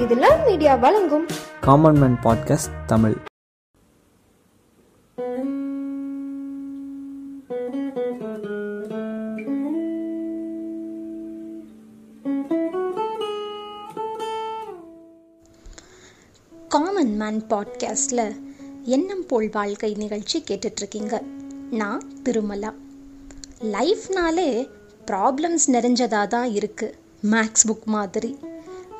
இது love media வழங்கும். Common man podcast Tamil. Common man பாட்காஸ்டில் எண்ணம் போல் வாழ்க்கை நிகழ்ச்சி கேட்டுட்ருக்கீங்க. நான் திருமலா. லைஃப்னாலே ப்ராப்ளம்ஸ் நிறைஞ்சதாக தான் இருக்குது மேக்ஸ் புக் மாதிரி.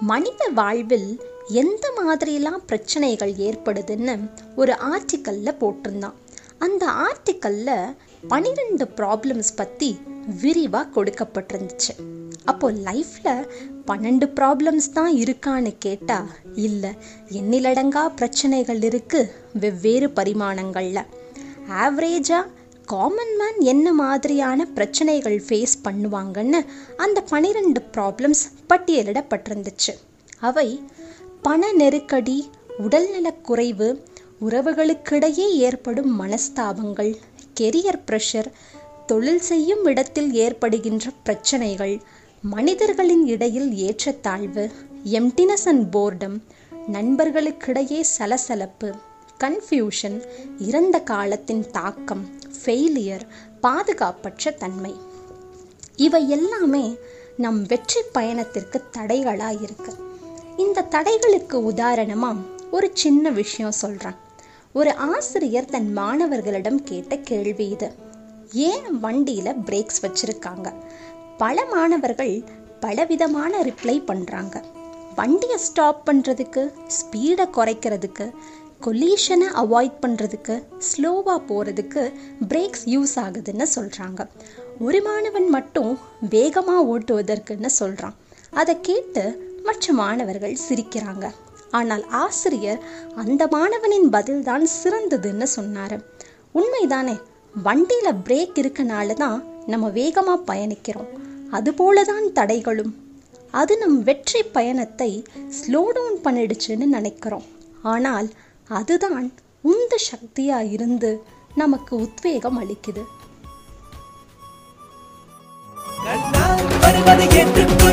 மனித வாழ்வில் எந்த மாதிரிலாம் பிரச்சனைகள் ஏற்படுதுன்னு ஒரு ஆர்டிக்கலில் போட்டிருந்தான். அந்த ஆர்டிக்கலில் பன்னிரெண்டு ப்ராப்ளம்ஸ் பற்றி விரிவாக கொடுக்கப்பட்டிருந்துச்சு. அப்போ லைஃப்பில் பன்னெண்டு ப்ராப்ளம்ஸ் தான் இருக்கான்னு கேட்டால் இல்லை எண்ணிலடங்கா பிரச்சனைகள் இருக்குது வெவ்வேறு பரிமாணங்களில். ஆவரேஜாக காமன் மேன் என்ன மாதிரியான பிரச்சனைகள் ஃபேஸ் பண்ணுவாங்கன்னு அந்த பனிரெண்டு ப்ராப்ளம்ஸ் பட்டியலிடப்பட்டிருந்துச்சு. அவை பண நெருக்கடி உடல்நலக்குறைவு உறவுகளுக்கிடையே ஏற்படும் மனஸ்தாபங்கள் கெரியர் ப்ரெஷர் தொழில் செய்யும் இடத்தில் ஏற்படுகின்ற பிரச்சனைகள் மனிதர்களின் இடையில் ஏற்றத்தாழ்வு எம்டினஸ் அண்ட் போர்டம் நண்பர்களுக்கிடையே சலசலப்பு கன்ஃபியூஷன் இறந்த காலத்தின் தாக்கம் ஃபெயிலியர் பாதுகாப்பற்ற தன்மை இவை எல்லாமே நம் வெற்றி பயணத்திற்கு தடைகளாக இருக்கு இந்த தடைகளுக்கு உதாரணமாக ஒரு சின்ன விஷயம் சொல்கிறேன் ஒரு ஆசிரியர் தன் மாணவர்களிடம் கேட்ட கேள்வி இது. ஏன் வண்டியில் பிரேக்ஸ் வச்சுருக்காங்க? பல மாணவர்கள் பலவிதமான ரிப்ளை பண்ணுறாங்க வண்டியை ஸ்டாப் பண்ணுறதுக்கு ஸ்பீடை குறைக்கிறதுக்கு கொலீஷனை அவாய்ட் பண்ணுறதுக்கு ஸ்லோவாக போகிறதுக்கு பிரேக்ஸ் யூஸ் ஆகுதுன்னு சொல்கிறாங்க ஒரு மாணவன் மட்டும் வேகமாக ஓட்டுவதற்குன்னு சொல்கிறான் அதை கேட்டு மற்ற மாணவர்கள் சிரிக்கிறாங்க. ஆனால் ஆசிரியர் அந்த மாணவனின் பதில்தான் சிறந்ததுன்னு சொன்னார். உண்மைதானே வண்டியில் பிரேக் இருக்கனால தான் நம்ம வேகமாக பயணிக்கிறோம். அதுபோல தான் தடைகளும். அது நம் வெற்றி பயணத்தை ஸ்லோ டவுன் பண்ணிடுச்சுன்னு நினைக்கிறோம். ஆனால் அதுதான் உந்த சக்தியாக இருந்து நமக்கு உத்வேகம் அளிக்குது. வருவதை ஏற்றுக்கொள்.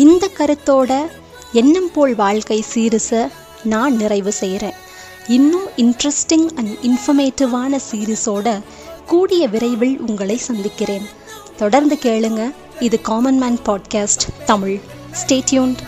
இந்த கருத்தோட எண்ணம் போல் வாழ்க்கை சீரிஸை நான் நிறைவு செய்கிறேன் இன்னும் இன்ட்ரெஸ்டிங் அண்ட் இன்ஃபர்மேட்டிவான சீரிஸோட கூடிய விரைவில் உங்களை சந்திக்கிறேன். தொடர்ந்து கேளுங்க. இது common man podcast Tamil. Stay tuned